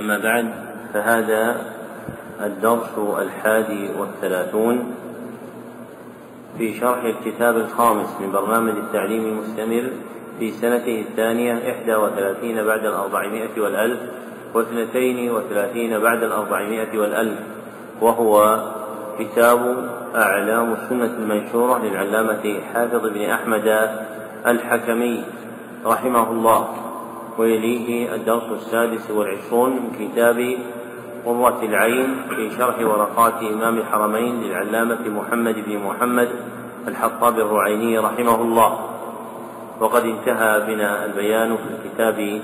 أما بعد فهذا الدرس الحادي والثلاثون في شرح الكتاب الخامس من برنامج التعليم المستمر في سنته الثانية إحدى وثلاثين بعد الأربعمائة والألف واثنتين وثلاثين بعد الأربعمائة والألف. وهو كتاب أعلام السنة المنشورة للعلامة حافظ بن أحمد الحكمي رحمه الله. ويليه الدرس السادس والعشرون من كتاب قرة العين في شرح ورقات إمام الحرمين للعلامة محمد بن محمد الحطاب الرعيني رحمه الله. وقد انتهى بنا البيان في الكتاب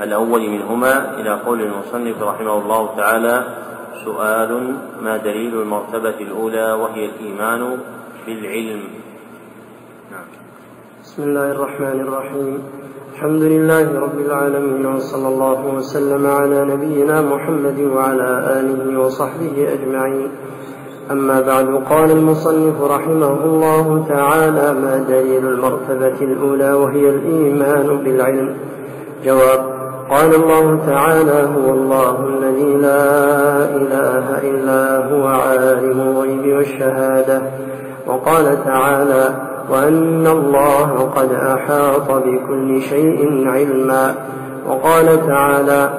الأول منهما إلى قول المصنف رحمه الله تعالى سؤال ما دليل المرتبة الأولى وهي الإيمان بالعلم؟ نعم. بسم الله الرحمن الرحيم. الحمد لله رب العالمين وصلى الله وسلم على نبينا محمد وعلى آله وصحبه أجمعين. أما بعد قال المصنف رحمه الله تعالى ما دليل المرتبة الأولى وهي الإيمان بالعلم؟ جواب قال الله تعالى هو الله الذي لا إله إلا هو عالم الغيب والشهادة. وقال تعالى وأن الله قد أحاط بكل شيء علما. وقال تعالى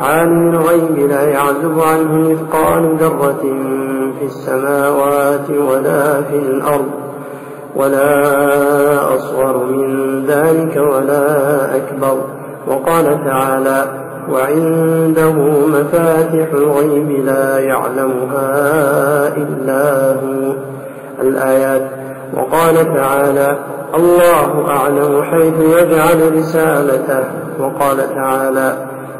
عالم الغيب لا يعزب عنه مثقال ذرة في السماوات ولا في الأرض ولا أصغر من ذلك ولا أكبر. وقال تعالى وعنده مفاتح الغيب لا يعلمها إلا هو. الآيات وقال تعالى الله أعلم حيث يجعل رسالته. وقال تعالى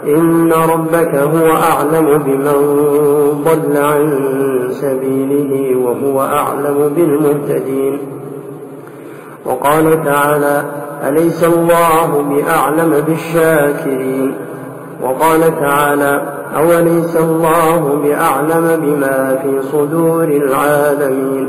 إن ربك هو أعلم بمن ضل عن سبيله وهو أعلم بالمهتدين. وقال تعالى أليس الله بأعلم بالشاكرين؟ وقال تعالى أوليس الله بأعلم بما في صدور العالمين؟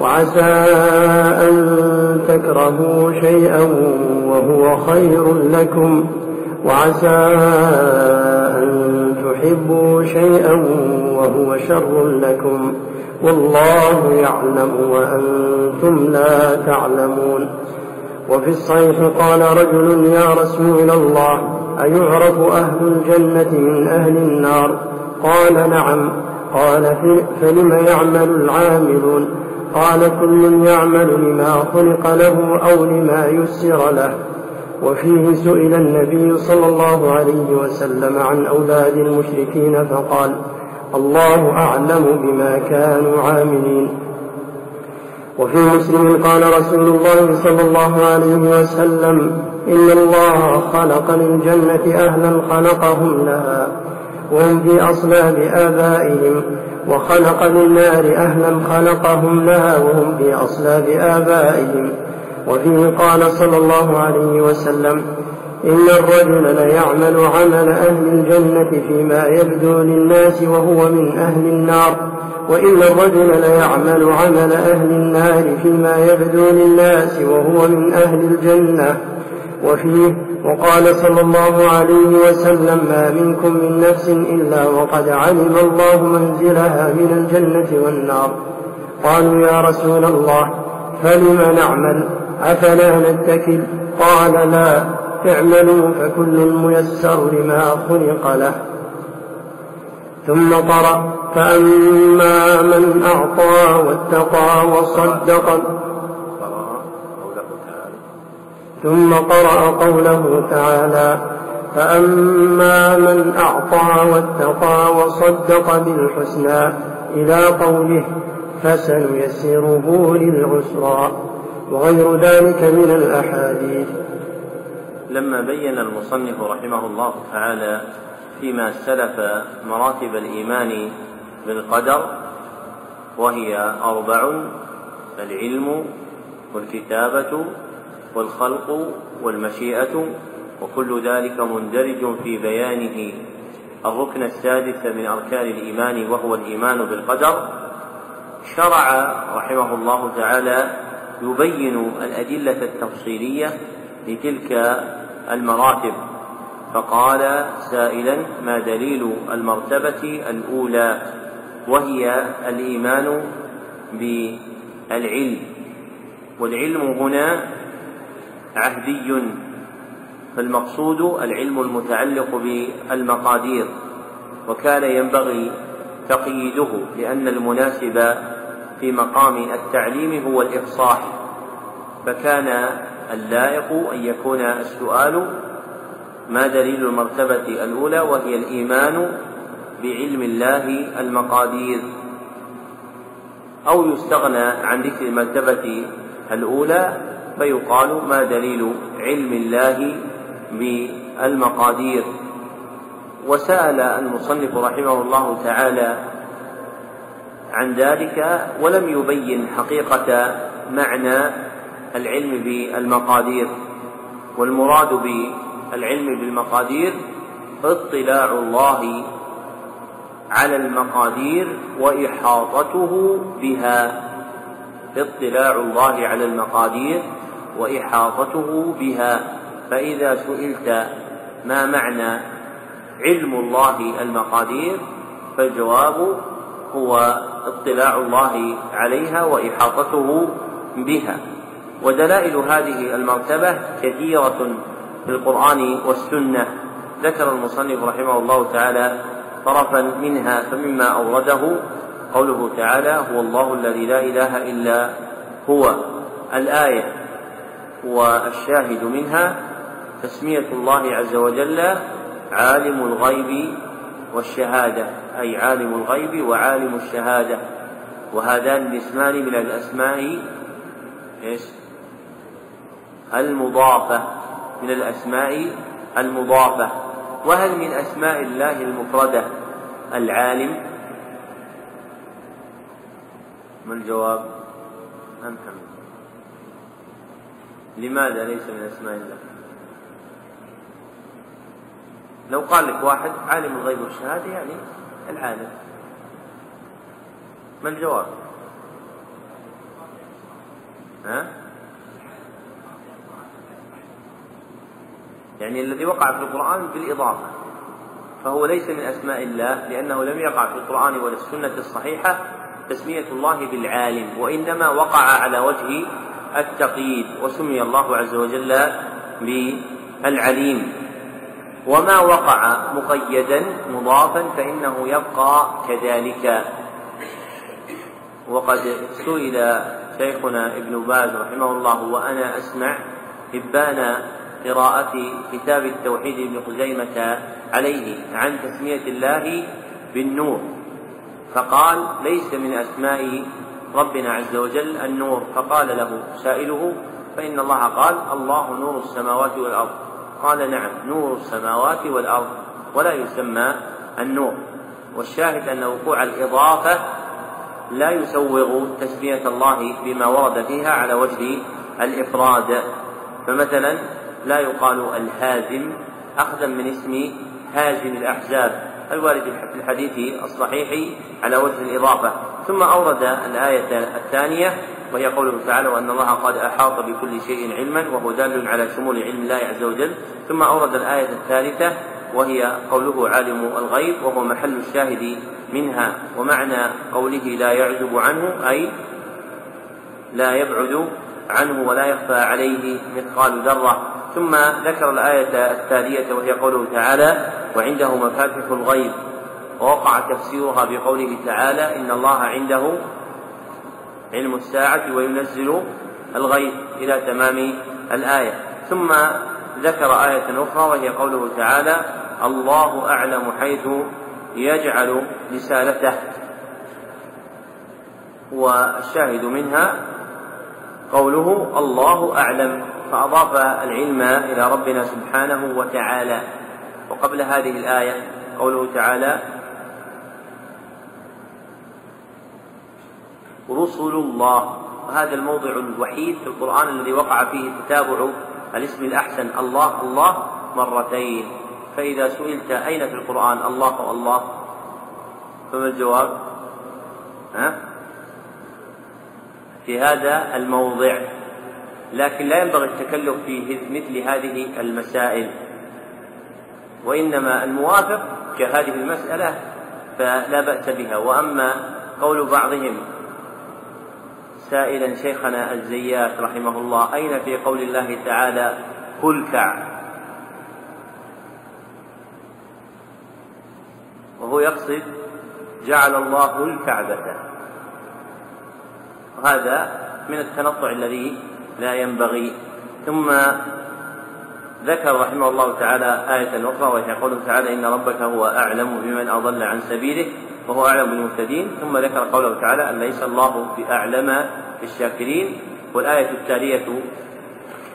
وعسى أن تكرهوا شيئا وهو خير لكم وعسى أن تحبوا شيئا وهو شر لكم والله يعلم وأنتم لا تعلمون وفي الصحيح قال رجل يا رسول الله أيعرف أهل الجنة من أهل النار قال نعم قال فلم يعمل العاملون قال كل يعمل لما خلق له أو لما يسر له. وفيه سئل النبي صلى الله عليه وسلم عن أولاد المشركين فقال الله أعلم بما كانوا عاملين. وفي مسلم قال رسول الله صلى الله عليه وسلم إن الله خلق للجنة أهلا خلقهم لها. وهم في أصلاب آبائهم وخلق للنار أهلا خلقهم لها وهم في أصلاب آبائهم. وفيه قال صلى الله عليه وسلم إن الرجل ليعمل عمل أهل الجنة فيما يبدو للناس وهو من أهل النار وإن الرجل ليعمل عمل أهل النار فيما يبدو للناس وهو من أهل الجنة. وفيه وقال صلى الله عليه وسلم ما منكم من نفس إلا وقد علم الله منزلها من الجنة والنار. قالوا يا رسول الله فلم نعمل؟ أفلا نتكل؟ قال لا اعملوا فكل ميسر لما خلق له. ثم قرأ فأما من أعطى واتقى وصدق ثم قرأ قوله تعالى فأما من أعطى واتقى وصدق بالحسنى إلى قوله فسنيسره للعسرى وغير ذلك من الأحاديث. لما بين المصنف رحمه الله تعالى فيما سلف مراتب الإيمان بالقدر وهي أربع العلم والكتابة والخلق والمشيئة وكل ذلك مندرج في بيانه. الركن السادس من أركان الإيمان وهو الإيمان بالقدر. شرع رحمه الله تعالى يبين الأدلة التفصيلية لتلك المراتب. فقال سائلا ما دليل المرتبة الأولى؟ وهي الإيمان بالعلم. والعلم هنا عهدي. فالمقصود العلم المتعلق بالمقادير وكان ينبغي تقييده لأن المناسب في مقام التعليم هو الإفصاح. فكان اللائق أن يكون السؤال ما دليل المرتبة الأولى وهي الإيمان بعلم الله المقادير. أو يستغنى عن ذكر المرتبة الأولى فيقال ما دليل علم الله بالمقادير. وسأل المصنف رحمه الله تعالى عن ذلك ولم يبين حقيقة معنى العلم بالمقادير. والمراد بالعلم بالمقادير اطلاع الله على المقادير وإحاطته بها. اطلاع الله على المقادير وإحاطته بها. فإذا سئلت ما معنى علم الله المقادير فالجواب هو اطلاع الله عليها وإحاطته بها. ودلائل هذه المرتبة كثيرة في القرآن والسنة. ذكر المصنف رحمه الله تعالى طرفا منها فمما أورده قوله تعالى هو الله الذي لا إله إلا هو. الآية والشاهد منها تسمية الله عز وجل عالم الغيب والشهادة أي عالم الغيب وعالم الشهادة. وهذان الاسمان من الأسماء إيش؟ المضافة. من الأسماء المضافة. وهل من أسماء الله المفردة؟ العالم. ما الجواب حمد لماذا ليس من أسماء الله؟ لو قال لك واحد عالم الغيب والشهادة يعني العالم. ما الجواب؟ ها؟ يعني الذي وقع في القرآن بالإضافة. فهو ليس من أسماء الله لأنه لم يقع في القرآن ولا السنة الصحيحة تسمية الله بالعالم وإنما وقع على وجه التقييد وسمي الله عز وجل بالعليم. وما وقع مقيدا مضافا فإنه يبقى كذلك. وقد سئل شيخنا ابن باز رحمه الله وأنا أسمع إبان قراءة كتاب التوحيد ابن خزيمة عليه عن تسمية الله بالنور. فقال ليس من أسماء ربنا عز وجل النور. فقال له سائله فإن الله قال الله نور السماوات والأرض. قال نعم نور السماوات والأرض ولا يسمى النور. والشاهد أن وقوع الإضافة لا يسوغ تسمية الله بما ورد فيها على وجه الإفراد. فمثلا لا يقال الهازم أخذا من اسم هازم الأحزاب. الوارد في الحديث الصحيح على وجه الإضافة. ثم أورد الآية الثانية وهي قوله تعالى وأن الله قد أحاط بكل شيء علما وهو دال على شمول علم الله عز وجل. ثم أورد الآية الثالثة وهي قوله عالم الغيب وهو محل الشاهد منها. ومعنى قوله لا يعزب عنه أي لا يبعد عنه ولا يخفى عليه مثقال ذرة. ثم ذكر الآية التالية وهي قوله تعالى وعنده مفاتح الغيب. ووقع تفسيرها بقوله تعالى إن الله عنده علم الساعة وينزل الغيث إلى تمام الآية. ثم ذكر آية أخرى وهي قوله تعالى الله أعلم حيث يجعل رسالته. والشاهد منها قوله الله أعلم. فأضاف العلم إلى ربنا سبحانه وتعالى. وقبل هذه الآية قوله تعالى رسل الله. هذا الموضع الوحيد في القرآن الذي وقع فيه تتابع الاسم الأحسن الله الله مرتين. فإذا سئلت أين في القرآن الله الله فما الجواب؟ ها؟ في هذا الموضع. لكن لا ينبغي التكلف في مثل هذه المسائل. وإنما الموافق كهذه المسألة فلا بأس بها. وأما قول بعضهم سائلا شيخنا الزيات رحمه الله أين في قول الله تعالى كلكع وهو يقصد جعل الله الكعبة وهذا من التنطع الذي لا ينبغي. ثم ذكر رحمه الله تعالى آية أخرى وهي قوله تعالى إن ربك هو أعلم بمن أضل عن سبيله وهو أعلم بالمهتدين. ثم ذكر قوله تعالى أن ليس الله بأعلم بالشاكرين والآية التالية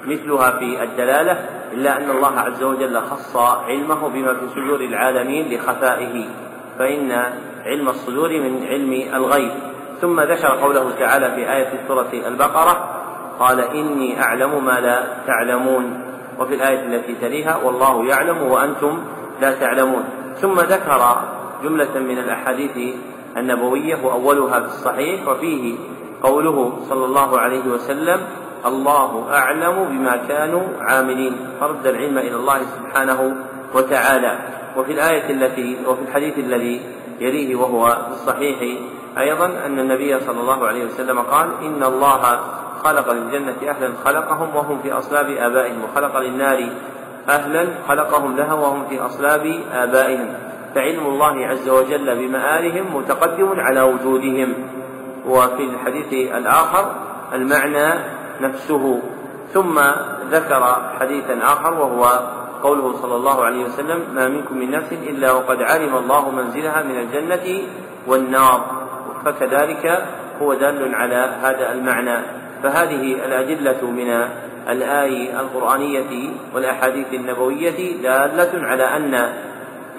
مثلها في الدلالة إلا أن الله عز وجل خص علمه بما في صدور العالمين لخفائه فإن علم الصدور من علم الغيب. ثم ذكر قوله تعالى في آية سورة البقرة قال إني أعلم ما لا تعلمون. وفي الآية التي تليها والله يعلم وأنتم لا تعلمون. ثم ذكر جملة من الأحاديث النبوية وأولها في الصحيح وفيه قوله صلى الله عليه وسلم الله أعلم بما كانوا عاملين فرد العلم إلى الله سبحانه وتعالى. وفي الآية التي وفي الحديث الذي يليه وهو الصحيح أيضا أن النبي صلى الله عليه وسلم قال إن الله خلق للجنة أهلا خلقهم وهم في أصلاب آبائهم وخلق للنار أهلا خلقهم لها وهم في أصلاب آبائهم. فعلم الله عز وجل بمآلهم متقدم على وجودهم. وفي الحديث الآخر المعنى نفسه. ثم ذكر حديثا آخر وهو قوله صلى الله عليه وسلم ما منكم من نفس إلا وقد علم الله منزلها من الجنة والنار. فكذلك هو دال على هذا المعنى. فهذه الأدلة من الآي القرآنية والأحاديث النبوية دالة على أن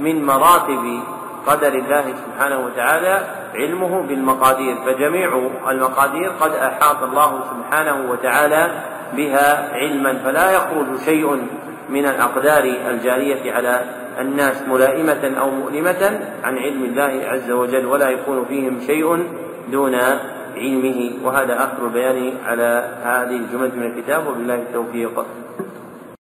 من مراتب قدر الله سبحانه وتعالى علمه بالمقادير. فجميع المقادير قد أحاط الله سبحانه وتعالى بها علما. فلا يخرج شيء من الأقدار الجارية على الناس ملائمة أو مؤلمة عن علم الله عز وجل ولا يكون فيهم شيء دون علمه. وهذا آخر البيان على هذه الجملة من الكتاب. وبالله التوفيق.